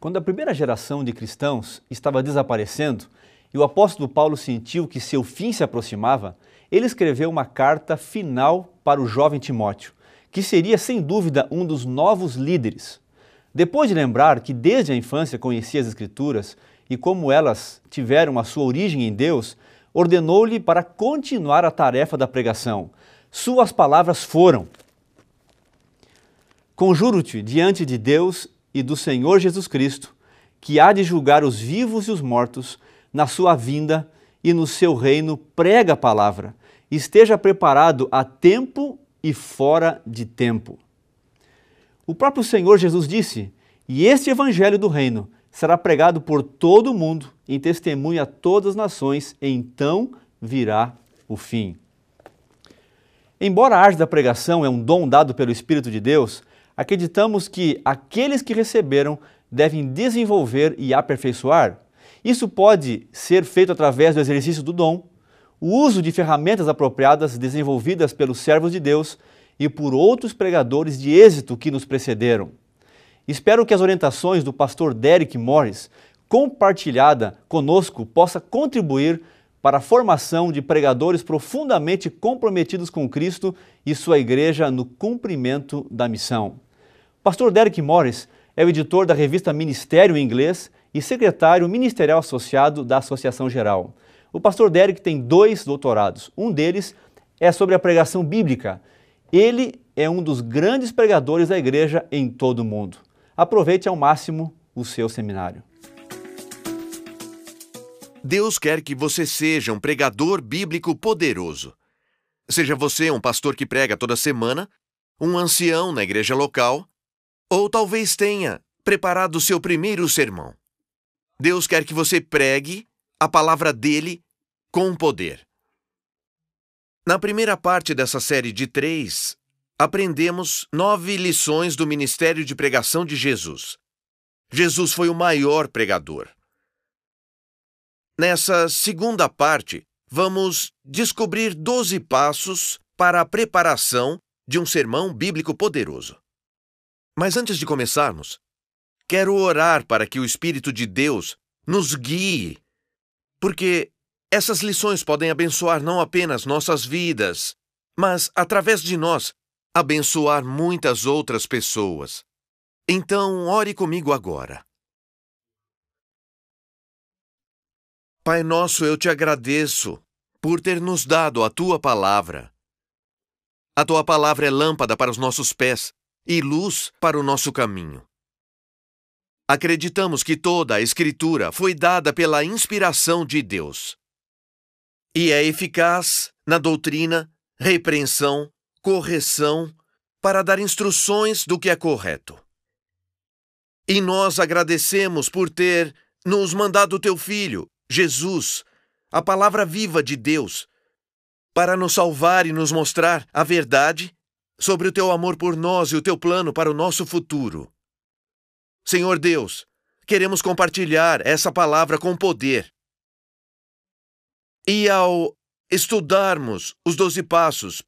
Quando a primeira geração de cristãos estava desaparecendo e o apóstolo Paulo sentiu que seu fim se aproximava, ele escreveu uma carta final para o jovem Timóteo, que seria sem dúvida um dos novos líderes. Depois de lembrar que desde a infância conhecia as Escrituras e como elas tiveram a sua origem em Deus, ordenou-lhe para continuar a tarefa da pregação. Suas palavras foram: Conjuro-te diante de Deus e do Senhor Jesus Cristo, que há de julgar os vivos e os mortos, na sua vinda e no seu reino, prega a palavra. Esteja preparado a tempo e fora de tempo. O próprio Senhor Jesus disse: E este evangelho do reino será pregado por todo o mundo em testemunho a todas as nações, então virá o fim. Embora a arte da pregação é um dom dado pelo Espírito de Deus, acreditamos que aqueles que receberam devem desenvolver e aperfeiçoar. Isso pode ser feito através do exercício do dom, o uso de ferramentas apropriadas desenvolvidas pelos servos de Deus e por outros pregadores de êxito que nos precederam. Espero que as orientações do pastor Derek Morris, compartilhada conosco, possa contribuir para a formação de pregadores profundamente comprometidos com Cristo e sua igreja no cumprimento da missão. Pastor Derek Morris é o editor da revista Ministério em Inglês e secretário ministerial associado da Associação Geral. O pastor Derek tem dois doutorados. Um deles é sobre a pregação bíblica. Ele é um dos grandes pregadores da igreja em todo o mundo. Aproveite ao máximo o seu seminário. Deus quer que você seja um pregador bíblico poderoso. Seja você um pastor que prega toda semana, um ancião na igreja local, ou talvez tenha preparado seu primeiro sermão. Deus quer que você pregue a palavra dele com poder. Na primeira parte dessa série de três, aprendemos nove lições do ministério de pregação de Jesus. Jesus foi o maior pregador. Nessa segunda parte, vamos descobrir doze passos para a preparação de um sermão bíblico poderoso. Mas antes de começarmos, quero orar para que o Espírito de Deus nos guie, porque essas lições podem abençoar não apenas nossas vidas, mas, através de nós, abençoar muitas outras pessoas. Então, ore comigo agora. Pai nosso, eu te agradeço por ter nos dado a tua palavra. A tua palavra é lâmpada para os nossos pés e luz para o nosso caminho. Acreditamos que toda a Escritura foi dada pela inspiração de Deus e é eficaz na doutrina, repreensão, correção, para dar instruções do que é correto. E nós agradecemos por ter nos mandado teu Filho, Jesus, a palavra viva de Deus, para nos salvar e nos mostrar a verdade sobre o teu amor por nós e o teu plano para o nosso futuro. Senhor Deus, queremos compartilhar essa palavra com poder. E ao estudarmos os doze passos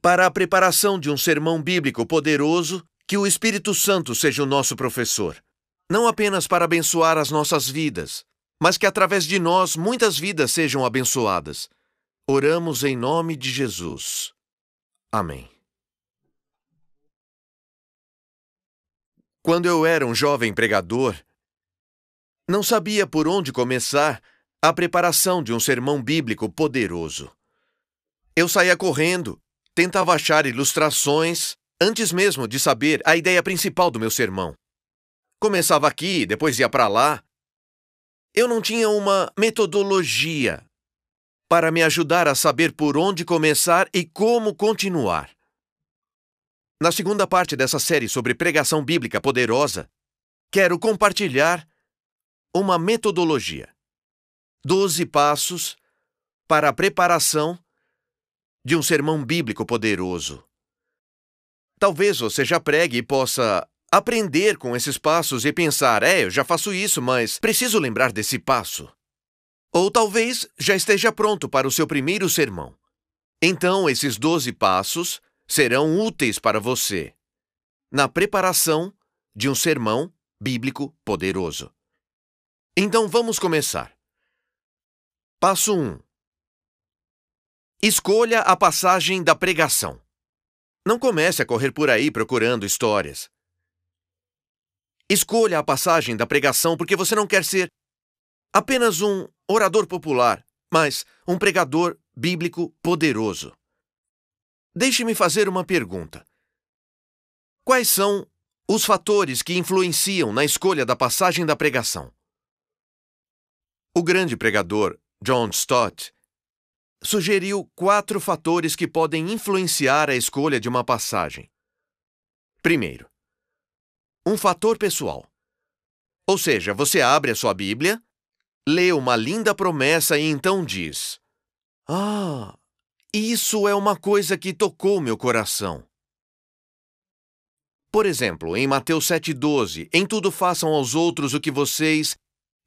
para a preparação de um sermão bíblico poderoso, que o Espírito Santo seja o nosso professor, não apenas para abençoar as nossas vidas, mas que através de nós muitas vidas sejam abençoadas. Oramos em nome de Jesus. Amém. Quando eu era um jovem pregador, não sabia por onde começar a preparação de um sermão bíblico poderoso. Eu saía correndo, tentava achar ilustrações antes mesmo de saber a ideia principal do meu sermão. Começava aqui, depois ia para lá. Eu não tinha uma metodologia para me ajudar a saber por onde começar e como continuar. Na segunda parte dessa série sobre pregação bíblica poderosa, quero compartilhar uma metodologia. Doze passos para a preparação de um sermão bíblico poderoso. Talvez você já pregue e possa aprender com esses passos e pensar: é, eu já faço isso, mas preciso lembrar desse passo. Ou talvez já esteja pronto para o seu primeiro sermão. Então, esses doze passos serão úteis para você na preparação de um sermão bíblico poderoso. Então vamos começar. Passo 1. Escolha a passagem da pregação. Não comece a correr por aí procurando histórias. Escolha a passagem da pregação porque você não quer ser apenas um orador popular, mas um pregador bíblico poderoso. Deixe-me fazer uma pergunta. Quais são os fatores que influenciam na escolha da passagem da pregação? O grande pregador John Stott sugeriu quatro fatores que podem influenciar a escolha de uma passagem. Primeiro, um fator pessoal. Ou seja, você abre a sua Bíblia, lê uma linda promessa e então diz: Ah, isso é uma coisa que tocou meu coração. Por exemplo, em Mateus 7,12, em tudo façam aos outros o que vocês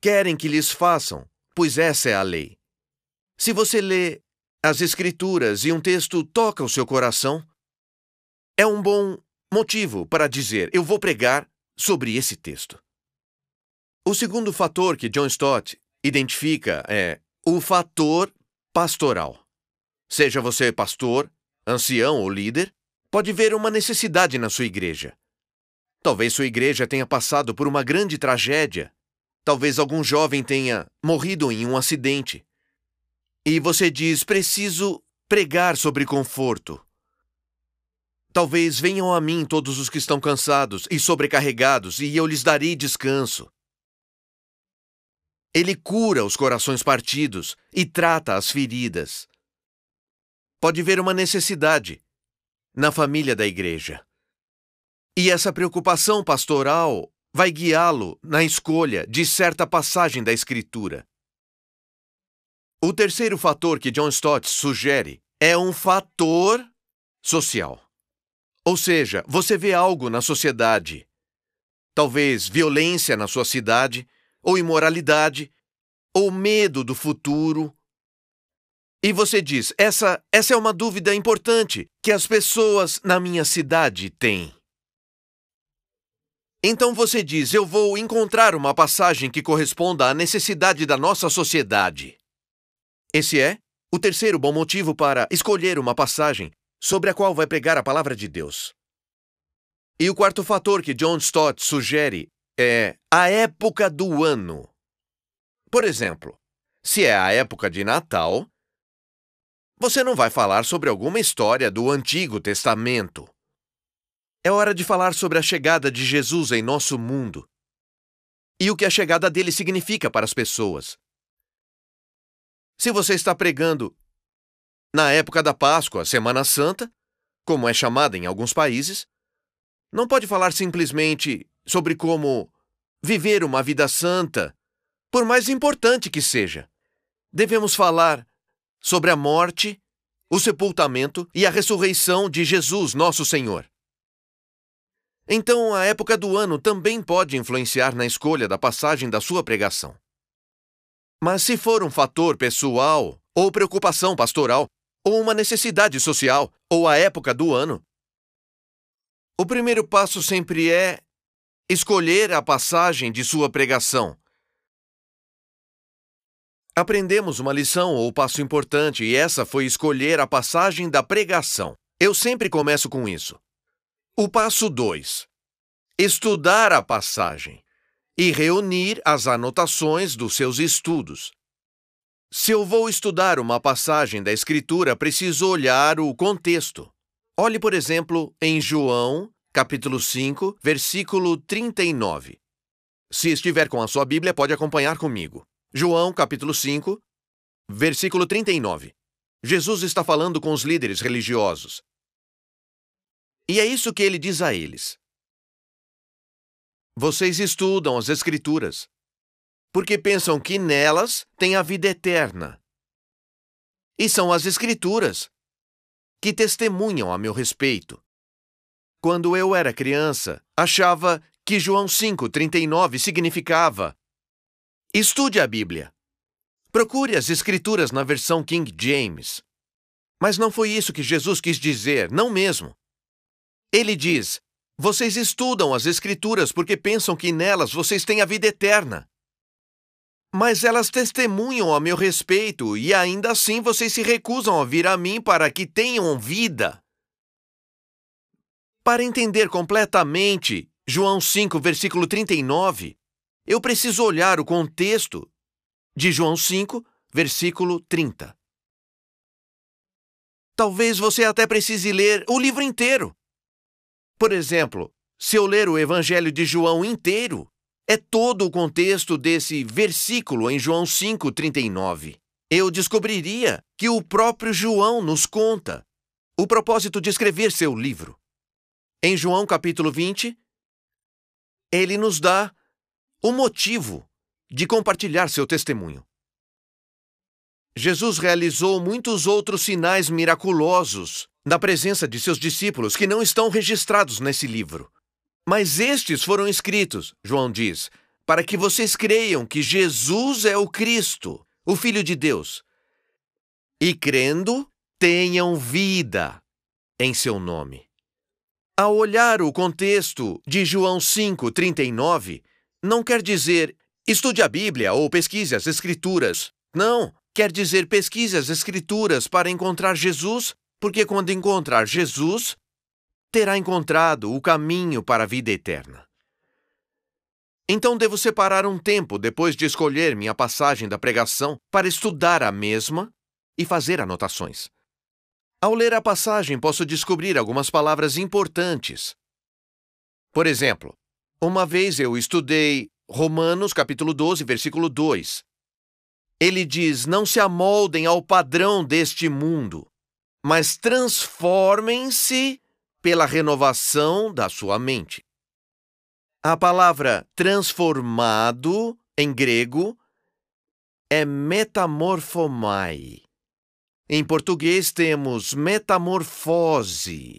querem que lhes façam, pois essa é a lei. Se você lê as Escrituras e um texto toca o seu coração, é um bom motivo para dizer: eu vou pregar sobre esse texto. O segundo fator que John Stott identifica é o fator pastoral. Seja você pastor, ancião ou líder, pode ver uma necessidade na sua igreja. Talvez sua igreja tenha passado por uma grande tragédia Talvez algum jovem tenha morrido em um acidente. E você diz: preciso pregar sobre conforto. Talvez venham a mim todos os que estão cansados e sobrecarregados, e eu lhes darei descanso. Ele cura os corações partidos e trata as feridas. Pode ver uma necessidade na família da igreja. E essa preocupação pastoral vai guiá-lo na escolha de certa passagem da Escritura. O terceiro fator que John Stott sugere é um fator social. Ou seja, você vê algo na sociedade, talvez violência na sua cidade, ou imoralidade, ou medo do futuro. E você diz: essa, essa é uma dúvida importante que as pessoas na minha cidade têm. Então você diz: Eu vou encontrar uma passagem que corresponda à necessidade da nossa sociedade. Esse é o terceiro bom motivo para escolher uma passagem sobre a qual vai pregar a palavra de Deus. E o quarto fator que John Stott sugere é a época do ano. Por exemplo, se é a época de Natal, você não vai falar sobre alguma história do Antigo Testamento. É hora de falar sobre a chegada de Jesus em nosso mundo e o que a chegada dele significa para as pessoas. Se você está pregando na época da Páscoa, Semana Santa, como é chamada em alguns países, não pode falar simplesmente sobre como viver uma vida santa, por mais importante que seja. Devemos falar sobre a morte, o sepultamento e a ressurreição de Jesus, nosso Senhor. Então, a época do ano também pode influenciar na escolha da passagem da sua pregação. Mas se for um fator pessoal, ou preocupação pastoral, ou uma necessidade social, ou a época do ano, o primeiro passo sempre é escolher a passagem de sua pregação. Aprendemos uma lição ou passo importante, e essa foi escolher a passagem da pregação. Eu sempre começo com isso. O passo 2: estudar a passagem e reunir as anotações dos seus estudos. Se eu vou estudar uma passagem da Escritura, preciso olhar o contexto. Olhe, por exemplo, em João, capítulo 5, versículo 39. Se estiver com a sua Bíblia, pode acompanhar comigo. João, capítulo 5, versículo 39. Jesus está falando com os líderes religiosos. E é isso que ele diz a eles. Vocês estudam as Escrituras, porque pensam que nelas tem a vida eterna. E são as Escrituras que testemunham a meu respeito. Quando eu era criança, achava que João 5,39 significava: Estude a Bíblia. Procure as Escrituras na versão King James. Mas não foi isso que Jesus quis dizer, não mesmo. Ele diz: Vocês estudam as Escrituras porque pensam que nelas vocês têm a vida eterna. Mas elas testemunham a meu respeito e ainda assim vocês se recusam a vir a mim para que tenham vida. Para entender completamente João 5, versículo 39, eu preciso olhar o contexto de João 5, versículo 30. Talvez você até precise ler o livro inteiro. Por exemplo, se eu ler o Evangelho de João inteiro, é todo o contexto desse versículo em João 5,39. Eu descobriria que o próprio João nos conta o propósito de escrever seu livro. Em João capítulo 20, ele nos dá o motivo de compartilhar seu testemunho. Jesus realizou muitos outros sinais miraculosos na presença de seus discípulos que não estão registrados nesse livro. Mas estes foram escritos, João diz, para que vocês creiam que Jesus é o Cristo, o Filho de Deus. E crendo, tenham vida em seu nome. Ao olhar o contexto de João 5,39, não quer dizer estude a Bíblia ou pesquise as Escrituras. Não, quer dizer pesquise as Escrituras para encontrar Jesus, porque quando encontrar Jesus, terá encontrado o caminho para a vida eterna. Então devo separar um tempo depois de escolher minha passagem da pregação para estudar a mesma e fazer anotações. Ao ler a passagem, posso descobrir algumas palavras importantes. Por exemplo, uma vez eu estudei Romanos capítulo 12, versículo 2. Ele diz: "Não se amoldem ao padrão deste mundo, mas transformem-se pela renovação da sua mente. A palavra transformado em grego é metamorphomai. Em português temos metamorfose.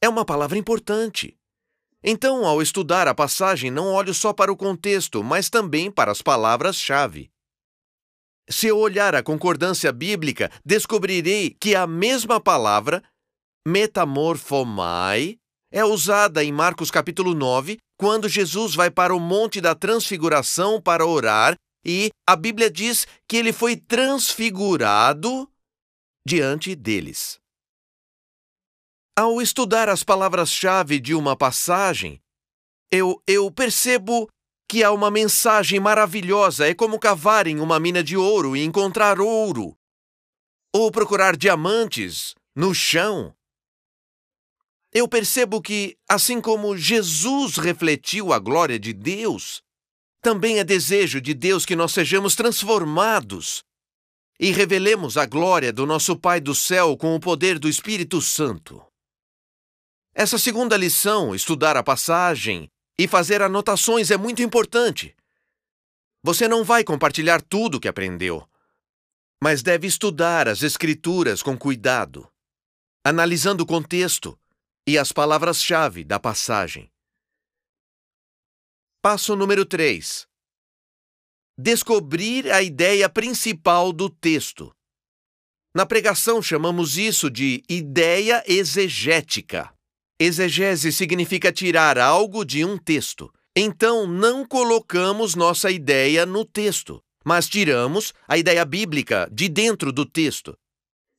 É uma palavra importante. Então, ao estudar a passagem, não olho só para o contexto, mas também para as palavras-chave. Se eu olhar a concordância bíblica, descobrirei que a mesma palavra, metamorfomai, é usada em Marcos capítulo 9, quando Jesus vai para o Monte da Transfiguração para orar, e a Bíblia diz que ele foi transfigurado diante deles. Ao estudar as palavras-chave de uma passagem, eu, eu percebo que há uma mensagem maravilhosa. É como cavar em uma mina de ouro e encontrar ouro. Ou procurar diamantes no chão. Eu percebo que, assim como Jesus refletiu a glória de Deus, também é desejo de Deus que nós sejamos transformados e revelemos a glória do nosso Pai do céu com o poder do Espírito Santo. Essa segunda lição, estudar a passagem, e fazer anotações é muito importante. Você não vai compartilhar tudo que aprendeu, mas deve estudar as Escrituras com cuidado, analisando o contexto e as palavras-chave da passagem. Passo número 3. Descobrir a ideia principal do texto. Na pregação chamamos isso de ideia exegética. Exegese significa tirar algo de um texto. Então, não colocamos nossa ideia no texto, mas tiramos a ideia bíblica de dentro do texto.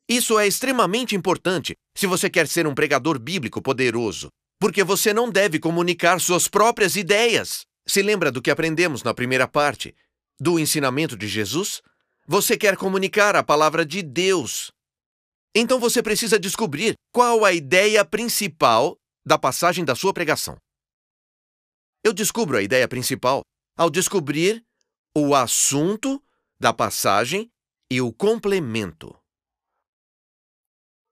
Isso é extremamente importante se você quer ser um pregador bíblico poderoso, porque você não deve comunicar suas próprias ideias. Se lembra do que aprendemos na primeira parte do ensinamento de Jesus? Você quer comunicar a palavra de Deus. Então você precisa descobrir qual a ideia principal da passagem da sua pregação. Eu descubro a ideia principal ao descobrir o assunto da passagem e o complemento.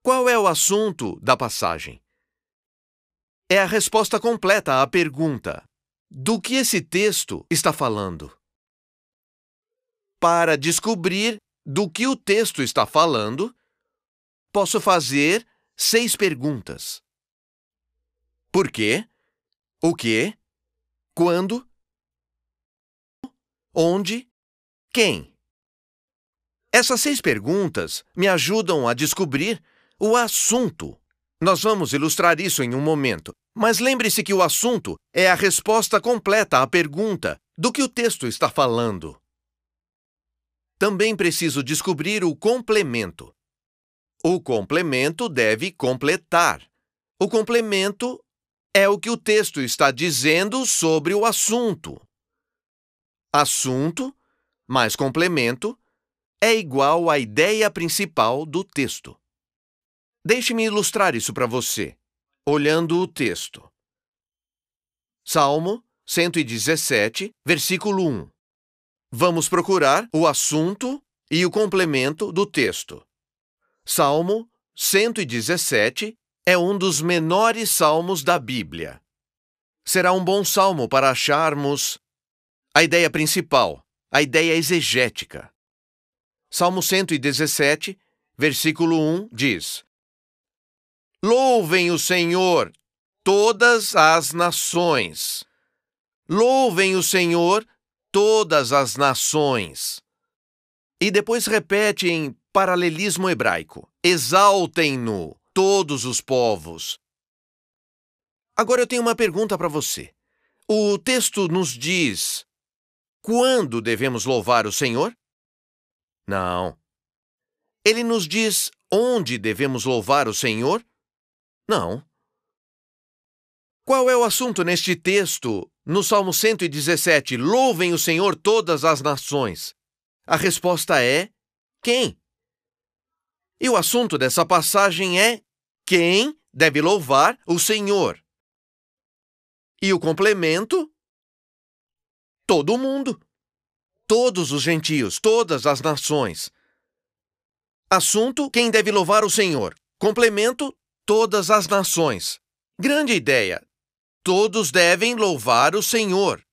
Qual é o assunto da passagem? É a resposta completa à pergunta: do que esse texto está falando? Para descobrir do que o texto está falando, posso fazer seis perguntas: Por quê? O que? Quando? Onde? Quem? Essas seis perguntas me ajudam a descobrir o assunto Nós vamos ilustrar isso em um momento, mas lembre-se que o assunto é a resposta completa à pergunta do que o texto está falando. Também preciso descobrir o complemento. O complemento deve completar. O complemento é o que o texto está dizendo sobre o assunto. Assunto mais complemento é igual à ideia principal do texto. Deixe-me ilustrar isso para você, olhando o texto. Salmo 117, versículo 1. Vamos procurar o assunto e o complemento do texto. Salmo 117 é um dos menores salmos da Bíblia. Será um bom salmo para acharmos a ideia principal, a ideia exegética. Salmo 117, versículo 1 diz: Louvem o Senhor, todas as nações. Louvem o Senhor, todas as nações. E depois repete em paralelismo hebraico: Exaltem-no, todos os povos. Agora eu tenho uma pergunta para você. O texto nos diz quando devemos louvar o Senhor? Não. Ele nos diz onde devemos louvar o Senhor? Não. Qual é o assunto neste texto, no Salmo 117? Louvem o Senhor todas as nações. A resposta é: quem? E o assunto dessa passagem é quem deve louvar o Senhor. E o complemento? Todo mundo. Todos os gentios, todas as nações. Assunto: quem deve louvar o Senhor. Complemento: todas as nações. Grande ideia. Todos devem louvar o Senhor.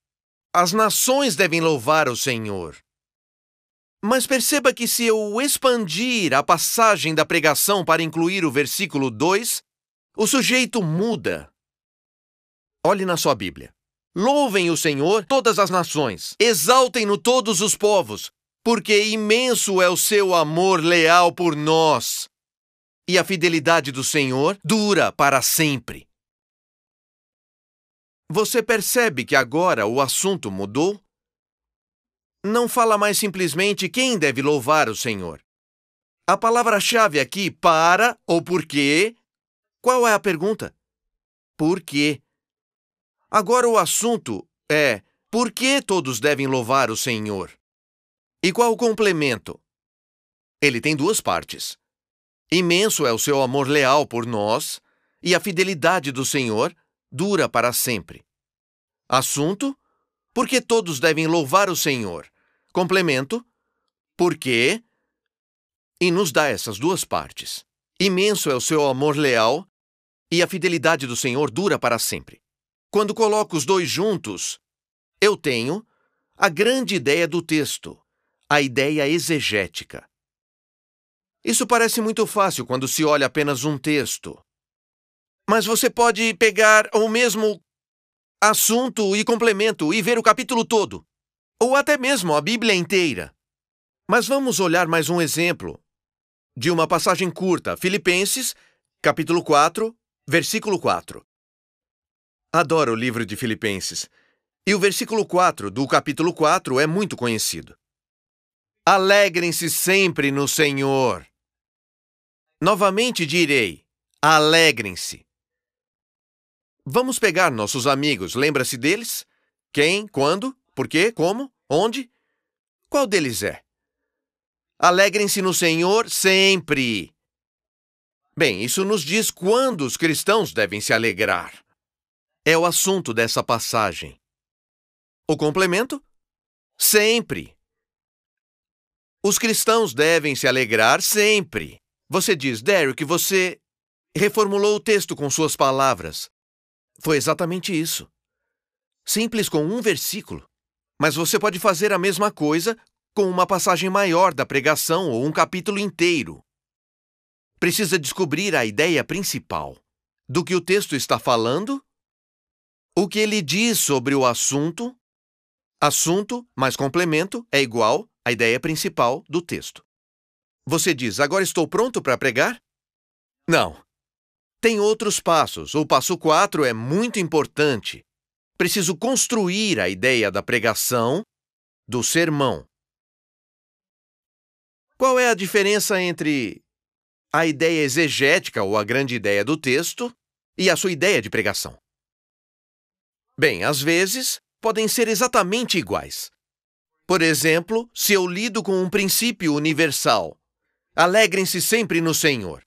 As nações devem louvar o Senhor. Mas perceba que se eu expandir a passagem da pregação para incluir o versículo 2, o sujeito muda. Olhe na sua Bíblia. Louvem o Senhor todas as nações, exaltem-no todos os povos, porque imenso é o seu amor leal por nós. E a fidelidade do Senhor dura para sempre. Você percebe que agora o assunto mudou? Não fala mais simplesmente quem deve louvar o Senhor. A palavra-chave aqui, para ou porquê, qual é a pergunta? Por quê? Agora o assunto é por que todos devem louvar o Senhor? E qual o complemento? Ele tem duas partes. Imenso é o seu amor leal por nós, e a fidelidade do Senhor dura para sempre. Assunto: porque todos devem louvar o Senhor. Complemento, porque. E nos dá essas duas partes. Imenso é o seu amor leal e a fidelidade do Senhor dura para sempre. Quando coloco os dois juntos, eu tenho a grande ideia do texto, a ideia exegética. Isso parece muito fácil quando se olha apenas um texto. Mas você pode pegar o mesmo assunto e complemento e ver o capítulo todo ou até mesmo a Bíblia inteira. Mas vamos olhar mais um exemplo de uma passagem curta, Filipenses, capítulo 4, versículo 4. Adoro o livro de Filipenses. E o versículo 4 do capítulo 4 é muito conhecido. Alegrem-se sempre no Senhor. Novamente direi: alegrem-se. Vamos pegar nossos amigos, lembra-se deles? Quem, quando? Por quê? Como? Onde? Qual deles é? Alegrem-se no Senhor sempre. Bem, isso nos diz quando os cristãos devem se alegrar. É o assunto dessa passagem. O complemento? Sempre. Os cristãos devem se alegrar sempre. Você diz, Derek, você reformulou o texto com suas palavras. Foi exatamente isso. Simples com um versículo. Mas você pode fazer a mesma coisa com uma passagem maior da pregação ou um capítulo inteiro. Precisa descobrir a ideia principal. Do que o texto está falando? O que ele diz sobre o assunto? Assunto mais complemento é igual à ideia principal do texto. Você diz, agora estou pronto para pregar? Não. Tem outros passos. O passo 4 é muito importante. Preciso construir a ideia da pregação, do sermão. Qual é a diferença entre a ideia exegética ou a grande ideia do texto e a sua ideia de pregação? Bem, às vezes podem ser exatamente iguais. Por exemplo, se eu lido com um princípio universal, alegrem-se sempre no Senhor.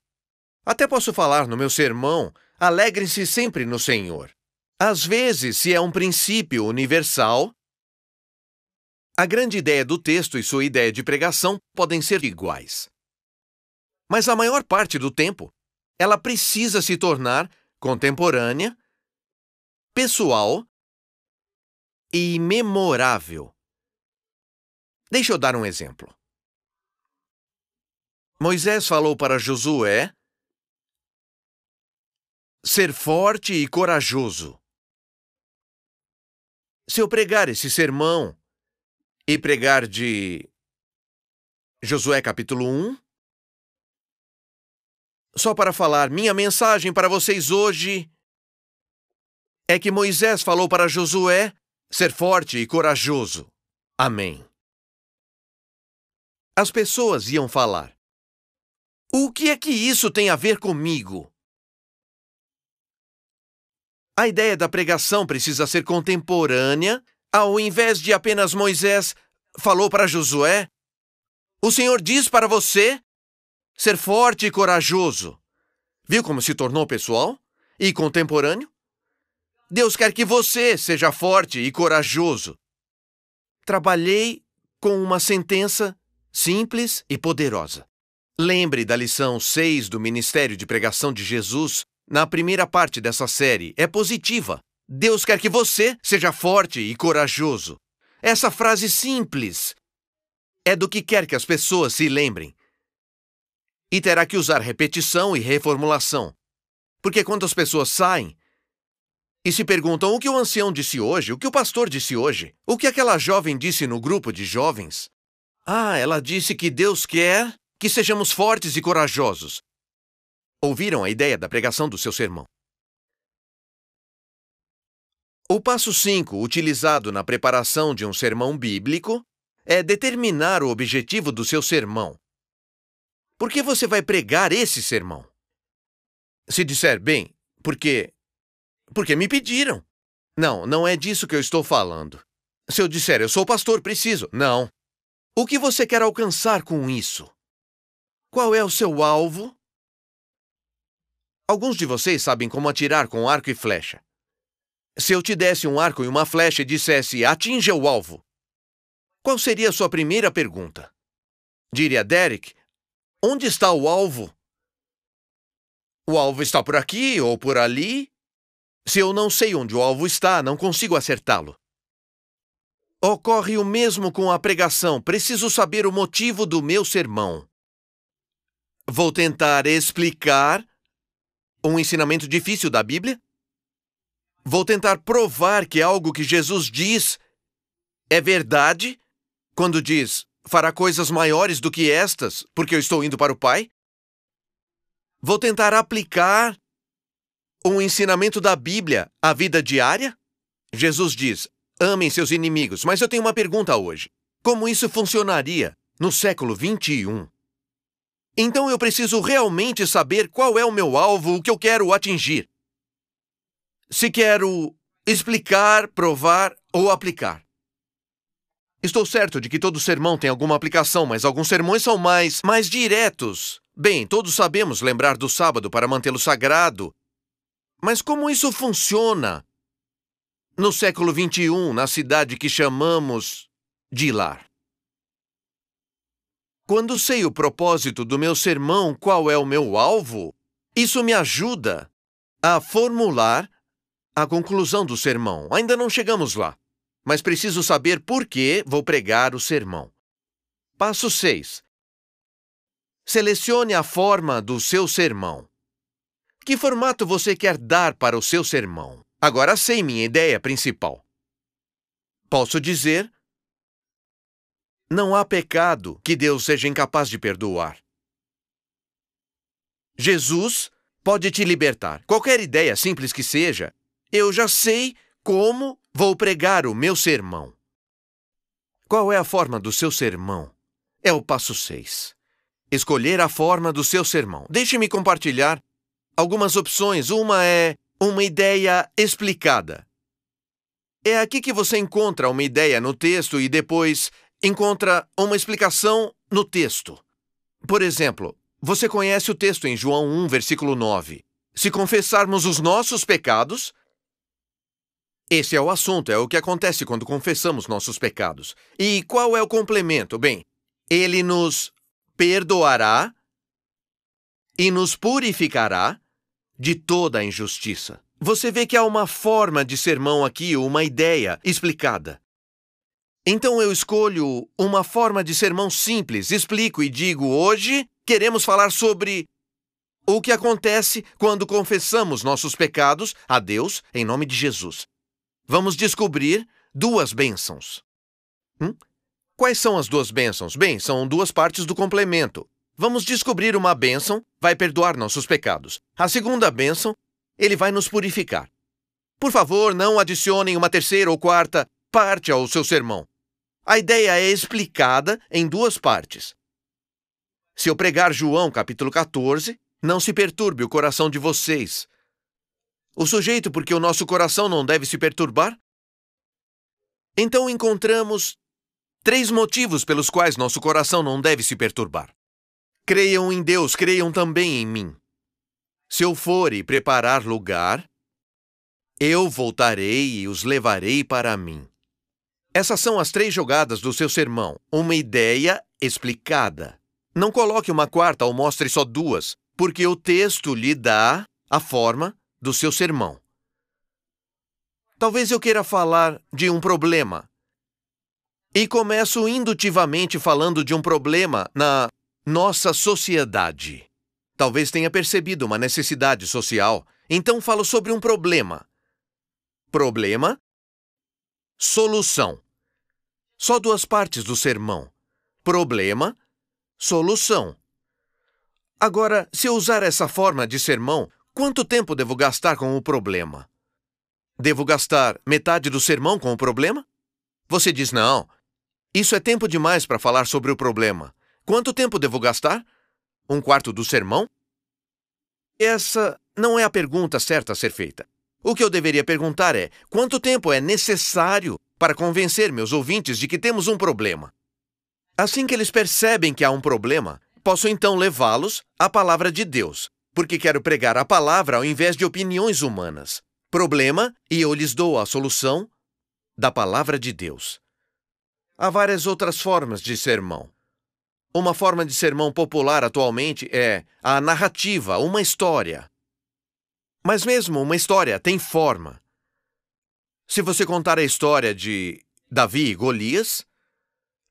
Até posso falar no meu sermão, alegrem-se sempre no Senhor. Às vezes, se é um princípio universal, a grande ideia do texto e sua ideia de pregação podem ser iguais. Mas a maior parte do tempo, ela precisa se tornar contemporânea, pessoal e memorável. Deixa eu dar um exemplo. Moisés falou para Josué ser forte e corajoso. Se eu pregar esse sermão e pregar de Josué capítulo 1, só para falar, minha mensagem para vocês hoje é que Moisés falou para Josué ser forte e corajoso. Amém. As pessoas iam falar: O que é que isso tem a ver comigo? A ideia da pregação precisa ser contemporânea, ao invés de apenas Moisés falou para Josué: O Senhor diz para você ser forte e corajoso. Viu como se tornou pessoal e contemporâneo? Deus quer que você seja forte e corajoso. Trabalhei com uma sentença simples e poderosa. Lembre da lição 6 do Ministério de Pregação de Jesus na primeira parte dessa série é positiva. Deus quer que você seja forte e corajoso. Essa frase simples é do que quer que as pessoas se lembrem. E terá que usar repetição e reformulação. Porque quando as pessoas saem e se perguntam o que o ancião disse hoje, o que o pastor disse hoje, o que aquela jovem disse no grupo de jovens. Ah, ela disse que Deus quer que sejamos fortes e corajosos. Ouviram a ideia da pregação do seu sermão. O passo 5, utilizado na preparação de um sermão bíblico, é determinar o objetivo do seu sermão. Por que você vai pregar esse sermão? Se disser, bem, porque. Porque me pediram. Não, não é disso que eu estou falando. Se eu disser, eu sou pastor, preciso. Não. O que você quer alcançar com isso? Qual é o seu alvo? Alguns de vocês sabem como atirar com arco e flecha. Se eu te desse um arco e uma flecha e dissesse atinja o alvo, qual seria a sua primeira pergunta? Diria Derek, onde está o alvo? O alvo está por aqui ou por ali? Se eu não sei onde o alvo está, não consigo acertá-lo. Ocorre o mesmo com a pregação. Preciso saber o motivo do meu sermão. Vou tentar explicar um ensinamento difícil da Bíblia? Vou tentar provar que algo que Jesus diz é verdade quando diz: fará coisas maiores do que estas, porque eu estou indo para o Pai? Vou tentar aplicar um ensinamento da Bíblia à vida diária? Jesus diz: amem seus inimigos, mas eu tenho uma pergunta hoje. Como isso funcionaria no século 21? Então eu preciso realmente saber qual é o meu alvo, o que eu quero atingir. Se quero explicar, provar ou aplicar. Estou certo de que todo sermão tem alguma aplicação, mas alguns sermões são mais mais diretos. Bem, todos sabemos lembrar do sábado para mantê-lo sagrado. Mas como isso funciona no século 21, na cidade que chamamos de lar? Quando sei o propósito do meu sermão, qual é o meu alvo, isso me ajuda a formular a conclusão do sermão. Ainda não chegamos lá, mas preciso saber por que vou pregar o sermão. Passo 6. Selecione a forma do seu sermão. Que formato você quer dar para o seu sermão? Agora sei minha ideia principal. Posso dizer não há pecado que Deus seja incapaz de perdoar. Jesus pode te libertar. Qualquer ideia simples que seja, eu já sei como vou pregar o meu sermão. Qual é a forma do seu sermão? É o passo 6. Escolher a forma do seu sermão. Deixe-me compartilhar algumas opções. Uma é uma ideia explicada. É aqui que você encontra uma ideia no texto e depois encontra uma explicação no texto. Por exemplo, você conhece o texto em João 1, versículo 9. Se confessarmos os nossos pecados. Esse é o assunto, é o que acontece quando confessamos nossos pecados. E qual é o complemento? Bem, ele nos perdoará e nos purificará de toda a injustiça. Você vê que há uma forma de sermão aqui, uma ideia explicada. Então eu escolho uma forma de sermão simples, explico e digo: hoje queremos falar sobre o que acontece quando confessamos nossos pecados a Deus em nome de Jesus. Vamos descobrir duas bênçãos. Hum? Quais são as duas bênçãos? Bem, são duas partes do complemento. Vamos descobrir uma bênção, vai perdoar nossos pecados. A segunda bênção, ele vai nos purificar. Por favor, não adicionem uma terceira ou quarta parte ao seu sermão. A ideia é explicada em duas partes. Se eu pregar João capítulo 14, não se perturbe o coração de vocês. O sujeito, porque o nosso coração não deve se perturbar? Então encontramos Três motivos pelos quais nosso coração não deve se perturbar. Creiam em Deus, creiam também em mim. Se eu for e preparar lugar, eu voltarei e os levarei para mim. Essas são as três jogadas do seu sermão, uma ideia explicada. Não coloque uma quarta ou mostre só duas, porque o texto lhe dá a forma do seu sermão. Talvez eu queira falar de um problema, e começo indutivamente falando de um problema na nossa sociedade. Talvez tenha percebido uma necessidade social, então falo sobre um problema. Problema, solução. Só duas partes do sermão. Problema, solução. Agora, se eu usar essa forma de sermão, quanto tempo devo gastar com o problema? Devo gastar metade do sermão com o problema? Você diz: não, isso é tempo demais para falar sobre o problema. Quanto tempo devo gastar? Um quarto do sermão? Essa não é a pergunta certa a ser feita. O que eu deveria perguntar é: quanto tempo é necessário para convencer meus ouvintes de que temos um problema? Assim que eles percebem que há um problema, posso então levá-los à palavra de Deus, porque quero pregar a palavra ao invés de opiniões humanas. Problema, e eu lhes dou a solução da palavra de Deus. Há várias outras formas de sermão. Uma forma de sermão popular atualmente é a narrativa, uma história. Mas mesmo uma história tem forma. Se você contar a história de Davi e Golias,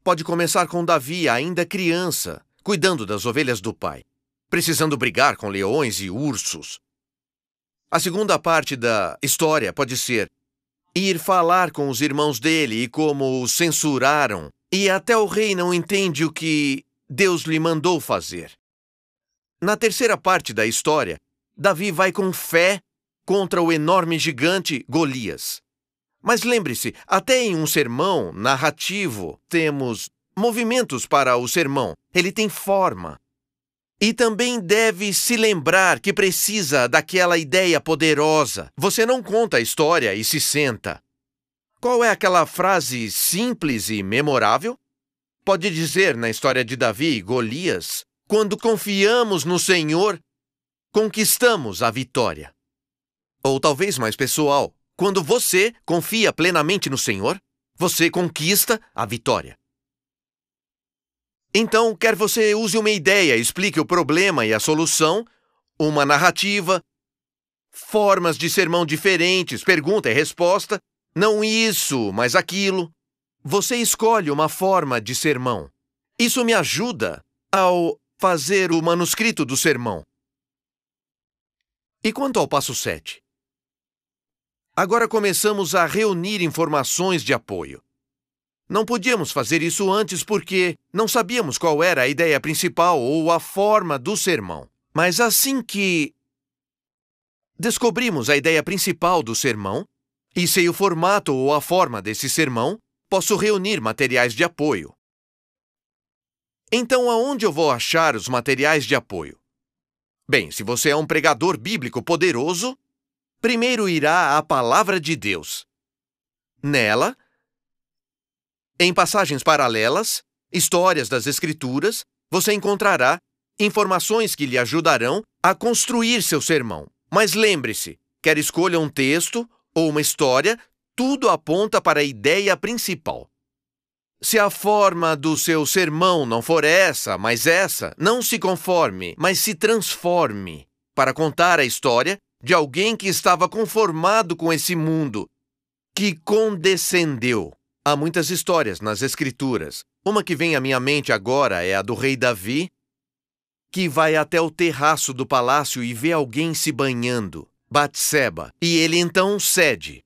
pode começar com Davi ainda criança, cuidando das ovelhas do pai, precisando brigar com leões e ursos. A segunda parte da história pode ser ir falar com os irmãos dele e como o censuraram, e até o rei não entende o que Deus lhe mandou fazer. Na terceira parte da história, Davi vai com fé contra o enorme gigante Golias. Mas lembre-se, até em um sermão narrativo temos movimentos para o sermão. Ele tem forma. E também deve se lembrar que precisa daquela ideia poderosa. Você não conta a história e se senta. Qual é aquela frase simples e memorável? Pode dizer na história de Davi e Golias: quando confiamos no Senhor, conquistamos a vitória. Ou talvez mais pessoal, quando você confia plenamente no Senhor, você conquista a vitória. Então, quer você use uma ideia, explique o problema e a solução, uma narrativa, formas de sermão diferentes, pergunta e resposta, não isso, mas aquilo. Você escolhe uma forma de sermão. Isso me ajuda ao fazer o manuscrito do sermão. E quanto ao passo 7? Agora começamos a reunir informações de apoio. Não podíamos fazer isso antes porque não sabíamos qual era a ideia principal ou a forma do sermão. Mas assim que descobrimos a ideia principal do sermão e sei o formato ou a forma desse sermão, posso reunir materiais de apoio. Então, aonde eu vou achar os materiais de apoio? Bem, se você é um pregador bíblico poderoso, primeiro irá à Palavra de Deus. Nela, em passagens paralelas, histórias das Escrituras, você encontrará informações que lhe ajudarão a construir seu sermão. Mas lembre-se, quer escolha um texto ou uma história, tudo aponta para a ideia principal. Se a forma do seu sermão não for essa, mas essa, não se conforme, mas se transforme para contar a história de alguém que estava conformado com esse mundo, que condescendeu. Há muitas histórias nas Escrituras. Uma que vem à minha mente agora é a do rei Davi, que vai até o terraço do palácio e vê alguém se banhando, Batseba, e ele então cede.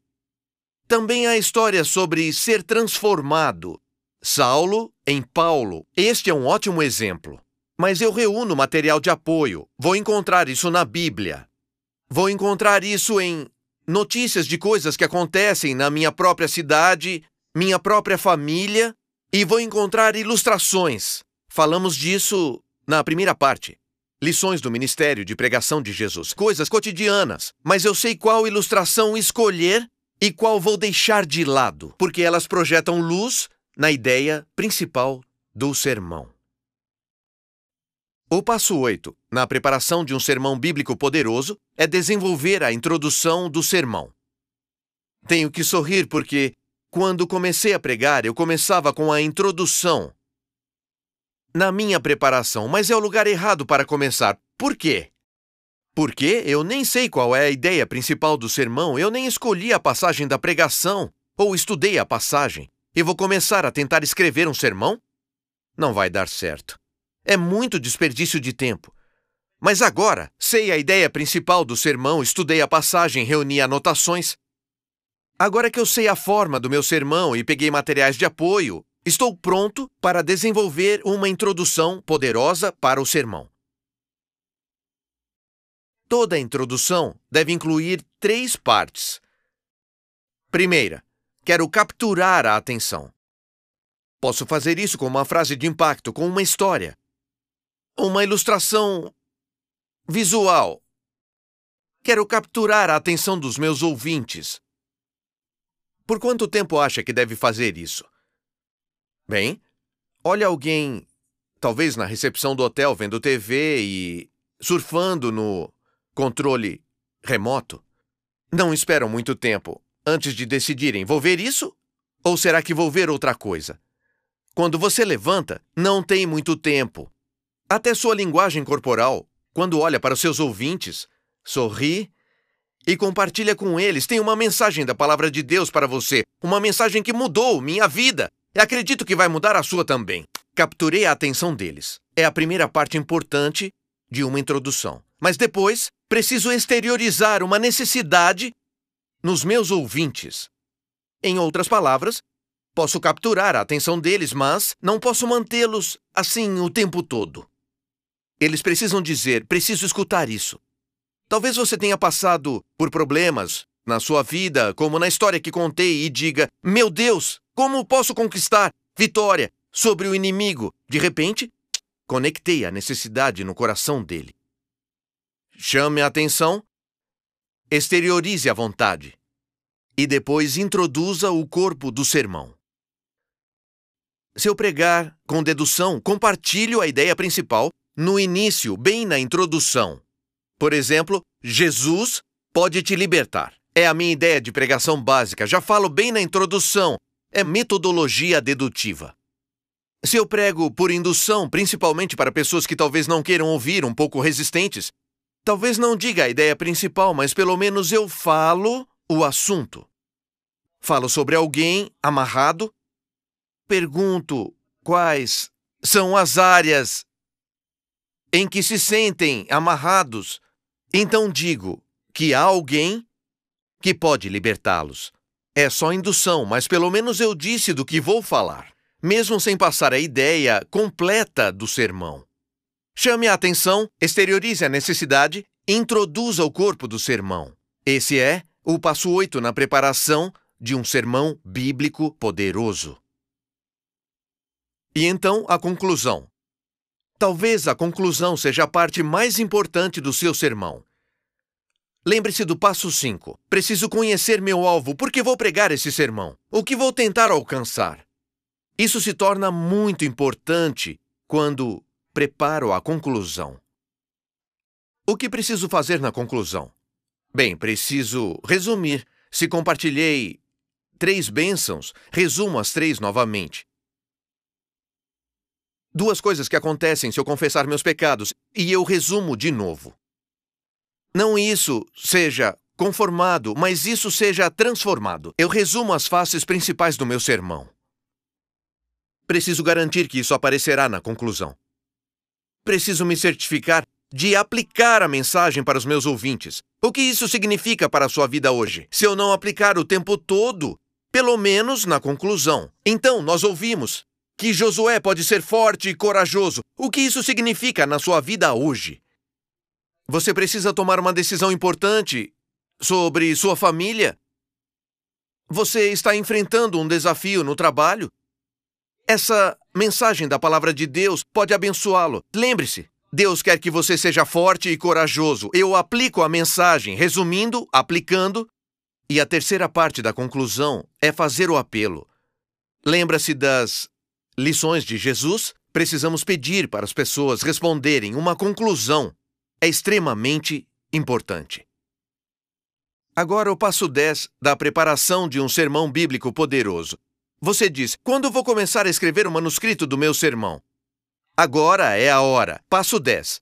Também há histórias sobre ser transformado, Saulo em Paulo. Este é um ótimo exemplo. Mas eu reúno material de apoio. Vou encontrar isso na Bíblia. Vou encontrar isso em notícias de coisas que acontecem na minha própria cidade, minha própria família, e vou encontrar ilustrações. Falamos disso na primeira parte. Lições do ministério de pregação de Jesus, coisas cotidianas, mas eu sei qual ilustração escolher e qual vou deixar de lado, porque elas projetam luz na ideia principal do sermão. O passo 8, na preparação de um sermão bíblico poderoso, é desenvolver a introdução do sermão. Tenho que sorrir porque, quando comecei a pregar, eu começava com a introdução. Na minha preparação, mas é o lugar errado para começar. Por quê? Porque eu nem sei qual é a ideia principal do sermão, eu nem escolhi a passagem da pregação, ou estudei a passagem e vou começar a tentar escrever um sermão? Não vai dar certo. É muito desperdício de tempo. Mas agora, sei a ideia principal do sermão, estudei a passagem, reuni anotações. Agora que eu sei a forma do meu sermão e peguei materiais de apoio, estou pronto para desenvolver uma introdução poderosa para o sermão. Toda introdução deve incluir três partes. Primeira, Quero capturar a atenção. Posso fazer isso com uma frase de impacto, com uma história, uma ilustração visual. Quero capturar a atenção dos meus ouvintes. Por quanto tempo acha que deve fazer isso? Bem, olha alguém, talvez na recepção do hotel vendo TV e surfando no controle remoto. Não esperam muito tempo antes de decidirem: vou ver isso ou será que vou ver outra coisa? Quando você levanta, não tem muito tempo. Até sua linguagem corporal, quando olha para os seus ouvintes, sorri e compartilha com eles. Tem uma mensagem da palavra de Deus para você, uma mensagem que mudou minha vida. E acredito que vai mudar a sua também. Capturei a atenção deles. É a primeira parte importante de uma introdução. Mas depois, preciso exteriorizar uma necessidade nos meus ouvintes. Em outras palavras, posso capturar a atenção deles, mas não posso mantê-los assim o tempo todo. Eles precisam dizer: preciso escutar isso. Talvez você tenha passado por problemas na sua vida, como na história que contei, e diga: Meu Deus, como posso conquistar vitória sobre o inimigo? De repente, conectei a necessidade no coração dele. Chame a atenção exteriorize a vontade e depois introduza o corpo do sermão. Se eu pregar com dedução, compartilho a ideia principal no início, bem na introdução. Por exemplo, Jesus pode te libertar. É a minha ideia de pregação básica, já falo bem na introdução. É metodologia dedutiva. Se eu prego por indução, principalmente para pessoas que talvez não queiram ouvir, um pouco resistentes, Talvez não diga a ideia principal, mas pelo menos eu falo o assunto. Falo sobre alguém amarrado. Pergunto quais são as áreas em que se sentem amarrados. Então digo que há alguém que pode libertá-los. É só indução, mas pelo menos eu disse do que vou falar, mesmo sem passar a ideia completa do sermão. Chame a atenção, exteriorize a necessidade introduza o corpo do sermão. Esse é o passo 8 na preparação de um sermão bíblico poderoso. E então a conclusão. Talvez a conclusão seja a parte mais importante do seu sermão. Lembre-se do passo 5. Preciso conhecer meu alvo porque vou pregar esse sermão. O que vou tentar alcançar? Isso se torna muito importante quando preparo a conclusão. O que preciso fazer na conclusão? Bem, preciso resumir. Se compartilhei três bênçãos, resumo as três novamente. Duas coisas que acontecem se eu confessar meus pecados, e eu resumo de novo. Não isso seja conformado, mas isso seja transformado. Eu resumo as faces principais do meu sermão. Preciso garantir que isso aparecerá na conclusão. Preciso me certificar de aplicar a mensagem para os meus ouvintes. O que isso significa para a sua vida hoje? Se eu não aplicar o tempo todo, pelo menos na conclusão. Então, nós ouvimos que Josué pode ser forte e corajoso. O que isso significa na sua vida hoje? Você precisa tomar uma decisão importante sobre sua família. Você está enfrentando um desafio no trabalho. Essa mensagem da palavra de Deus pode abençoá-lo. Lembre-se, Deus quer que você seja forte e corajoso. Eu aplico a mensagem, resumindo, aplicando. E a terceira parte da conclusão é fazer o apelo. Lembra-se das lições de Jesus, precisamos pedir para as pessoas responderem uma conclusão. É extremamente importante. Agora, o passo 10 da preparação de um sermão bíblico poderoso. Você diz: Quando vou começar a escrever o manuscrito do meu sermão? Agora é a hora. Passo 10.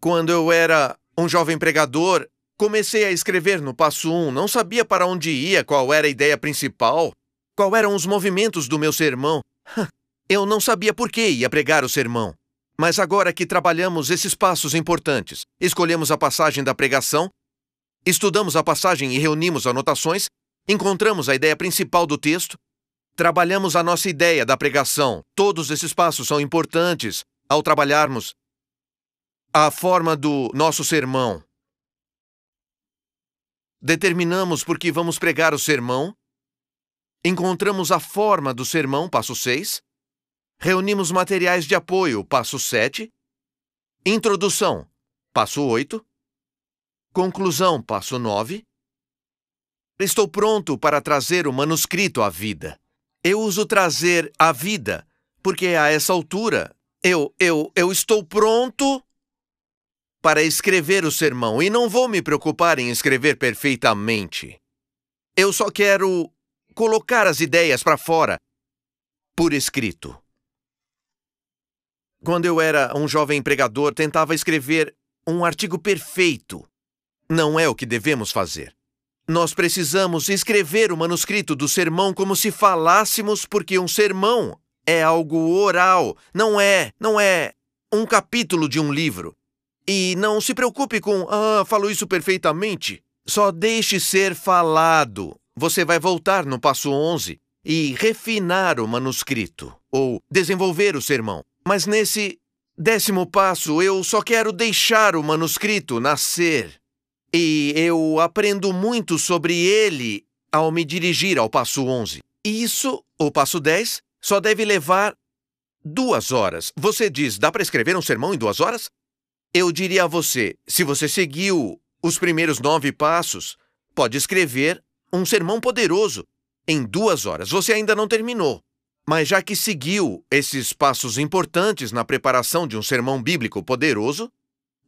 Quando eu era um jovem pregador, comecei a escrever no passo 1, não sabia para onde ia, qual era a ideia principal, qual eram os movimentos do meu sermão. Eu não sabia por que ia pregar o sermão. Mas agora que trabalhamos esses passos importantes, escolhemos a passagem da pregação, estudamos a passagem e reunimos anotações, encontramos a ideia principal do texto, trabalhamos a nossa ideia da pregação. Todos esses passos são importantes ao trabalharmos a forma do nosso sermão. Determinamos por que vamos pregar o sermão, encontramos a forma do sermão, passo 6, Reunimos materiais de apoio, passo 7. Introdução, passo 8. Conclusão, passo 9. Estou pronto para trazer o manuscrito à vida. Eu uso trazer à vida porque a essa altura eu, eu, eu estou pronto para escrever o sermão e não vou me preocupar em escrever perfeitamente. Eu só quero colocar as ideias para fora por escrito. Quando eu era um jovem empregador, tentava escrever um artigo perfeito. Não é o que devemos fazer. Nós precisamos escrever o manuscrito do sermão como se falássemos, porque um sermão é algo oral, não é, não é um capítulo de um livro. E não se preocupe com, ah, falou isso perfeitamente. Só deixe ser falado. Você vai voltar no passo 11 e refinar o manuscrito, ou desenvolver o sermão. Mas nesse décimo passo, eu só quero deixar o manuscrito nascer. E eu aprendo muito sobre ele ao me dirigir ao passo 11. E isso, o passo 10, só deve levar duas horas. Você diz, dá para escrever um sermão em duas horas? Eu diria a você, se você seguiu os primeiros nove passos, pode escrever um sermão poderoso em duas horas. Você ainda não terminou. Mas já que seguiu esses passos importantes na preparação de um sermão bíblico poderoso,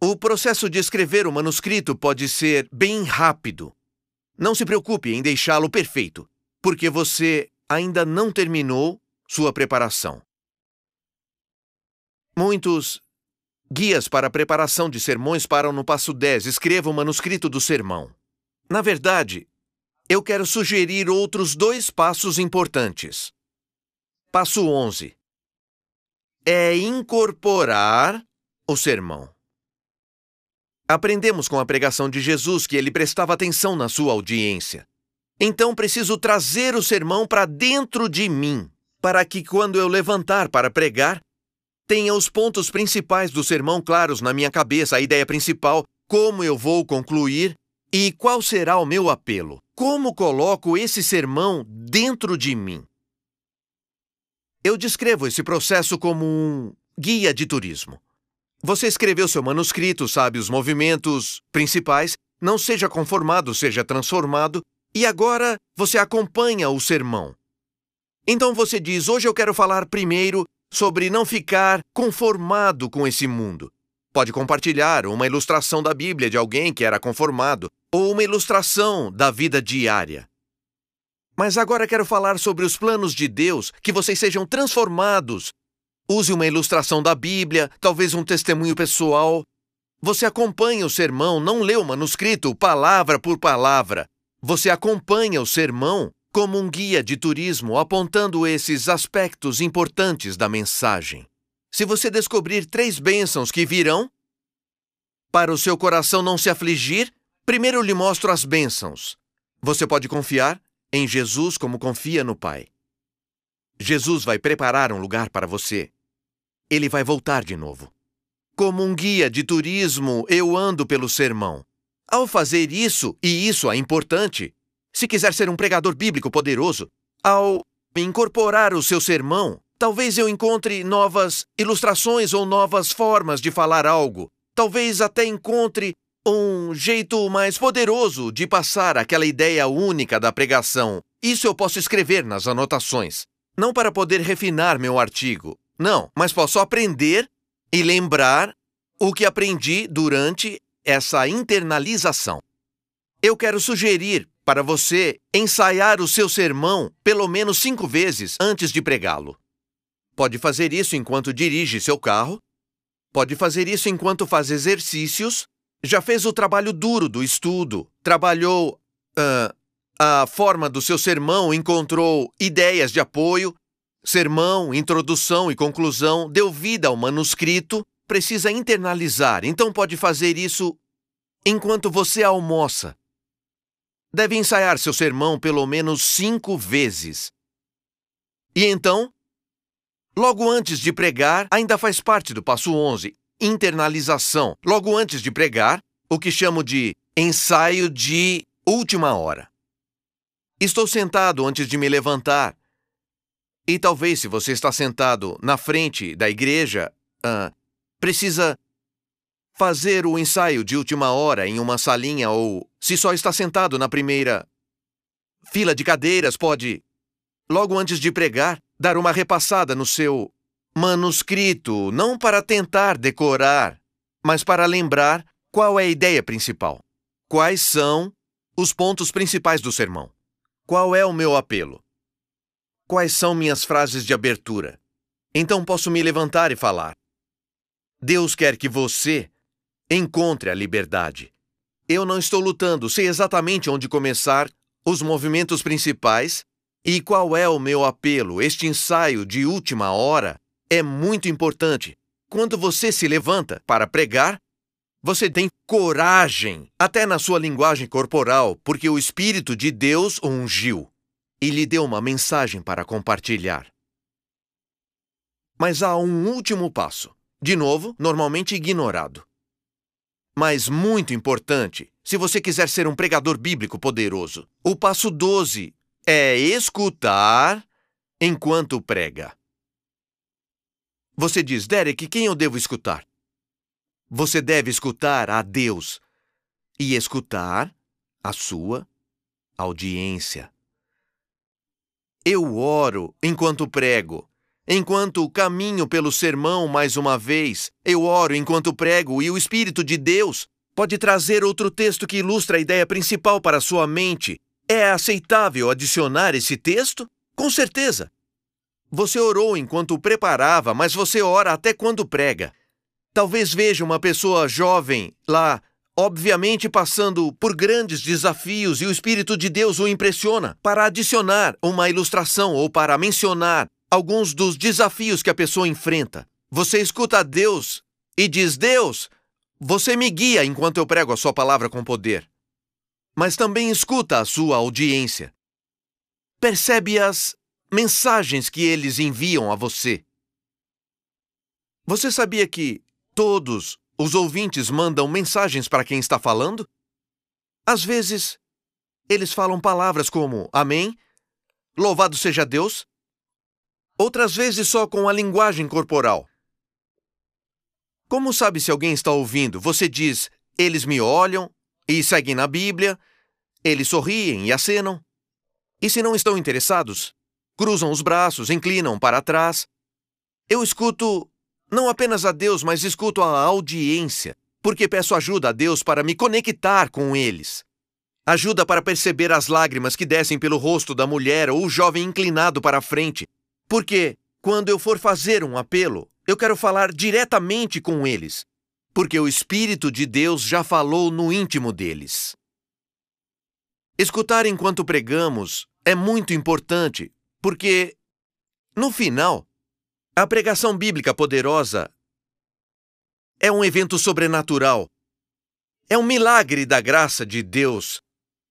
o processo de escrever o manuscrito pode ser bem rápido. Não se preocupe em deixá-lo perfeito, porque você ainda não terminou sua preparação. Muitos guias para a preparação de sermões param no passo 10, escreva o manuscrito do sermão. Na verdade, eu quero sugerir outros dois passos importantes. Passo 11. É incorporar o sermão. Aprendemos com a pregação de Jesus que ele prestava atenção na sua audiência. Então preciso trazer o sermão para dentro de mim, para que quando eu levantar para pregar, tenha os pontos principais do sermão claros na minha cabeça, a ideia principal, como eu vou concluir e qual será o meu apelo. Como coloco esse sermão dentro de mim? Eu descrevo esse processo como um guia de turismo. Você escreveu seu manuscrito, sabe os movimentos principais, não seja conformado, seja transformado, e agora você acompanha o sermão. Então você diz: hoje eu quero falar primeiro sobre não ficar conformado com esse mundo. Pode compartilhar uma ilustração da Bíblia de alguém que era conformado, ou uma ilustração da vida diária. Mas agora quero falar sobre os planos de Deus, que vocês sejam transformados. Use uma ilustração da Bíblia, talvez um testemunho pessoal. Você acompanha o sermão, não lê o manuscrito palavra por palavra. Você acompanha o sermão como um guia de turismo apontando esses aspectos importantes da mensagem. Se você descobrir três bênçãos que virão, para o seu coração não se afligir, primeiro lhe mostro as bênçãos. Você pode confiar em Jesus como confia no Pai. Jesus vai preparar um lugar para você. Ele vai voltar de novo. Como um guia de turismo, eu ando pelo sermão. Ao fazer isso, e isso é importante, se quiser ser um pregador bíblico poderoso, ao incorporar o seu sermão, talvez eu encontre novas ilustrações ou novas formas de falar algo. Talvez até encontre um jeito mais poderoso de passar aquela ideia única da pregação. Isso eu posso escrever nas anotações. Não para poder refinar meu artigo. Não, mas posso aprender e lembrar o que aprendi durante essa internalização. Eu quero sugerir para você ensaiar o seu sermão pelo menos cinco vezes antes de pregá-lo. Pode fazer isso enquanto dirige seu carro, pode fazer isso enquanto faz exercícios já fez o trabalho duro do estudo, trabalhou uh, a forma do seu sermão, encontrou ideias de apoio, sermão, introdução e conclusão, deu vida ao manuscrito, precisa internalizar, então pode fazer isso enquanto você almoça. Deve ensaiar seu sermão pelo menos cinco vezes. E então, logo antes de pregar, ainda faz parte do passo 11, internalização, logo antes de pregar, o que chamo de ensaio de última hora. Estou sentado antes de me levantar. E talvez, se você está sentado na frente da igreja, uh, precisa fazer o ensaio de última hora em uma salinha ou, se só está sentado na primeira fila de cadeiras, pode, logo antes de pregar, dar uma repassada no seu manuscrito não para tentar decorar, mas para lembrar qual é a ideia principal. Quais são os pontos principais do sermão? Qual é o meu apelo? Quais são minhas frases de abertura? Então posso me levantar e falar. Deus quer que você encontre a liberdade. Eu não estou lutando, sei exatamente onde começar, os movimentos principais e qual é o meu apelo, este ensaio de última hora é muito importante. Quando você se levanta para pregar, você tem coragem, até na sua linguagem corporal, porque o Espírito de Deus o ungiu e lhe deu uma mensagem para compartilhar. Mas há um último passo, de novo, normalmente ignorado. Mas muito importante, se você quiser ser um pregador bíblico poderoso. O passo 12 é escutar enquanto prega. Você diz, Derek, quem eu devo escutar? Você deve escutar a Deus e escutar a sua audiência. Eu oro enquanto prego. Enquanto caminho pelo sermão mais uma vez, eu oro enquanto prego e o Espírito de Deus pode trazer outro texto que ilustra a ideia principal para sua mente. É aceitável adicionar esse texto? Com certeza. Você orou enquanto preparava, mas você ora até quando prega. Talvez veja uma pessoa jovem lá, obviamente passando por grandes desafios e o Espírito de Deus o impressiona para adicionar uma ilustração ou para mencionar alguns dos desafios que a pessoa enfrenta. Você escuta a Deus e diz: Deus, você me guia enquanto eu prego a sua palavra com poder. Mas também escuta a sua audiência. Percebe as mensagens que eles enviam a você. Você sabia que todos os ouvintes mandam mensagens para quem está falando? Às vezes, eles falam palavras como Amém, Louvado seja Deus. Outras vezes só com a linguagem corporal. Como sabe se alguém está ouvindo? Você diz, eles me olham e seguem na Bíblia, eles sorriem e acenam. E se não estão interessados, cruzam os braços, inclinam para trás. Eu escuto não apenas a Deus, mas escuto a audiência, porque peço ajuda a Deus para me conectar com eles. Ajuda para perceber as lágrimas que descem pelo rosto da mulher ou o jovem inclinado para a frente. Porque, quando eu for fazer um apelo, eu quero falar diretamente com eles. Porque o Espírito de Deus já falou no íntimo deles. Escutar enquanto pregamos é muito importante, porque, no final, a pregação bíblica poderosa é um evento sobrenatural. É um milagre da graça de Deus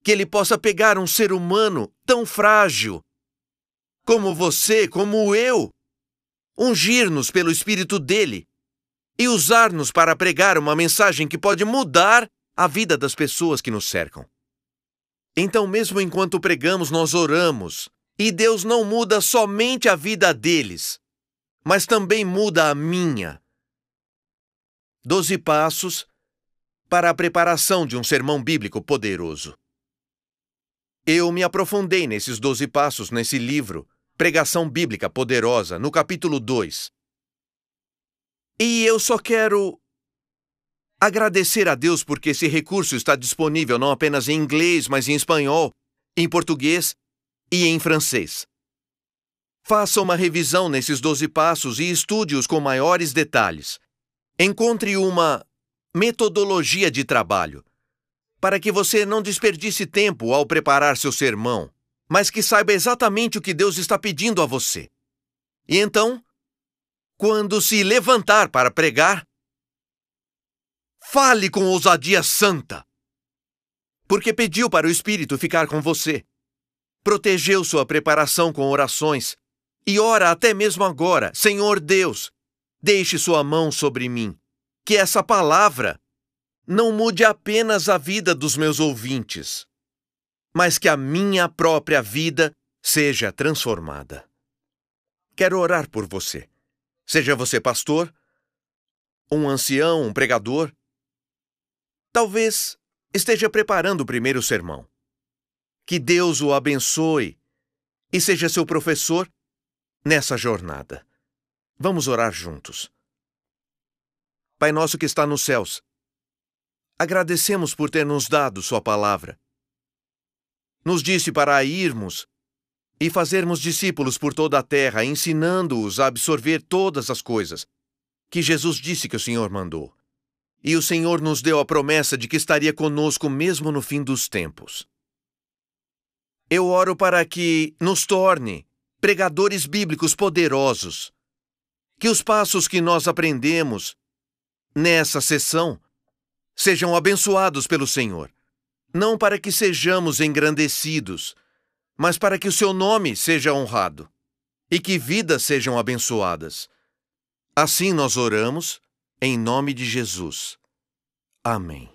que ele possa pegar um ser humano tão frágil como você, como eu, ungir-nos pelo Espírito dele e usar-nos para pregar uma mensagem que pode mudar a vida das pessoas que nos cercam. Então, mesmo enquanto pregamos, nós oramos, e Deus não muda somente a vida deles, mas também muda a minha. Doze passos para a preparação de um sermão bíblico poderoso. Eu me aprofundei nesses doze passos nesse livro, Pregação Bíblica Poderosa, no capítulo 2. E eu só quero agradecer a Deus porque esse recurso está disponível não apenas em inglês, mas em espanhol, em português e em francês. Faça uma revisão nesses 12 passos e estude-os com maiores detalhes. Encontre uma metodologia de trabalho para que você não desperdice tempo ao preparar seu sermão, mas que saiba exatamente o que Deus está pedindo a você. E então, quando se levantar para pregar, fale com ousadia santa. Porque pediu para o Espírito ficar com você. Protegeu sua preparação com orações e ora até mesmo agora: Senhor Deus, deixe sua mão sobre mim. Que essa palavra não mude apenas a vida dos meus ouvintes, mas que a minha própria vida seja transformada. Quero orar por você. Seja você pastor, um ancião, um pregador. Talvez esteja preparando o primeiro sermão. Que Deus o abençoe e seja seu professor nessa jornada. Vamos orar juntos. Pai nosso que está nos céus, Agradecemos por ter nos dado Sua palavra. Nos disse para irmos e fazermos discípulos por toda a terra, ensinando-os a absorver todas as coisas que Jesus disse que o Senhor mandou. E o Senhor nos deu a promessa de que estaria conosco mesmo no fim dos tempos. Eu oro para que nos torne pregadores bíblicos poderosos. Que os passos que nós aprendemos nessa sessão sejam abençoados pelo Senhor, não para que sejamos engrandecidos, mas para que o seu nome seja honrado e que vidas sejam abençoadas. Assim nós oramos, em nome de Jesus. Amém.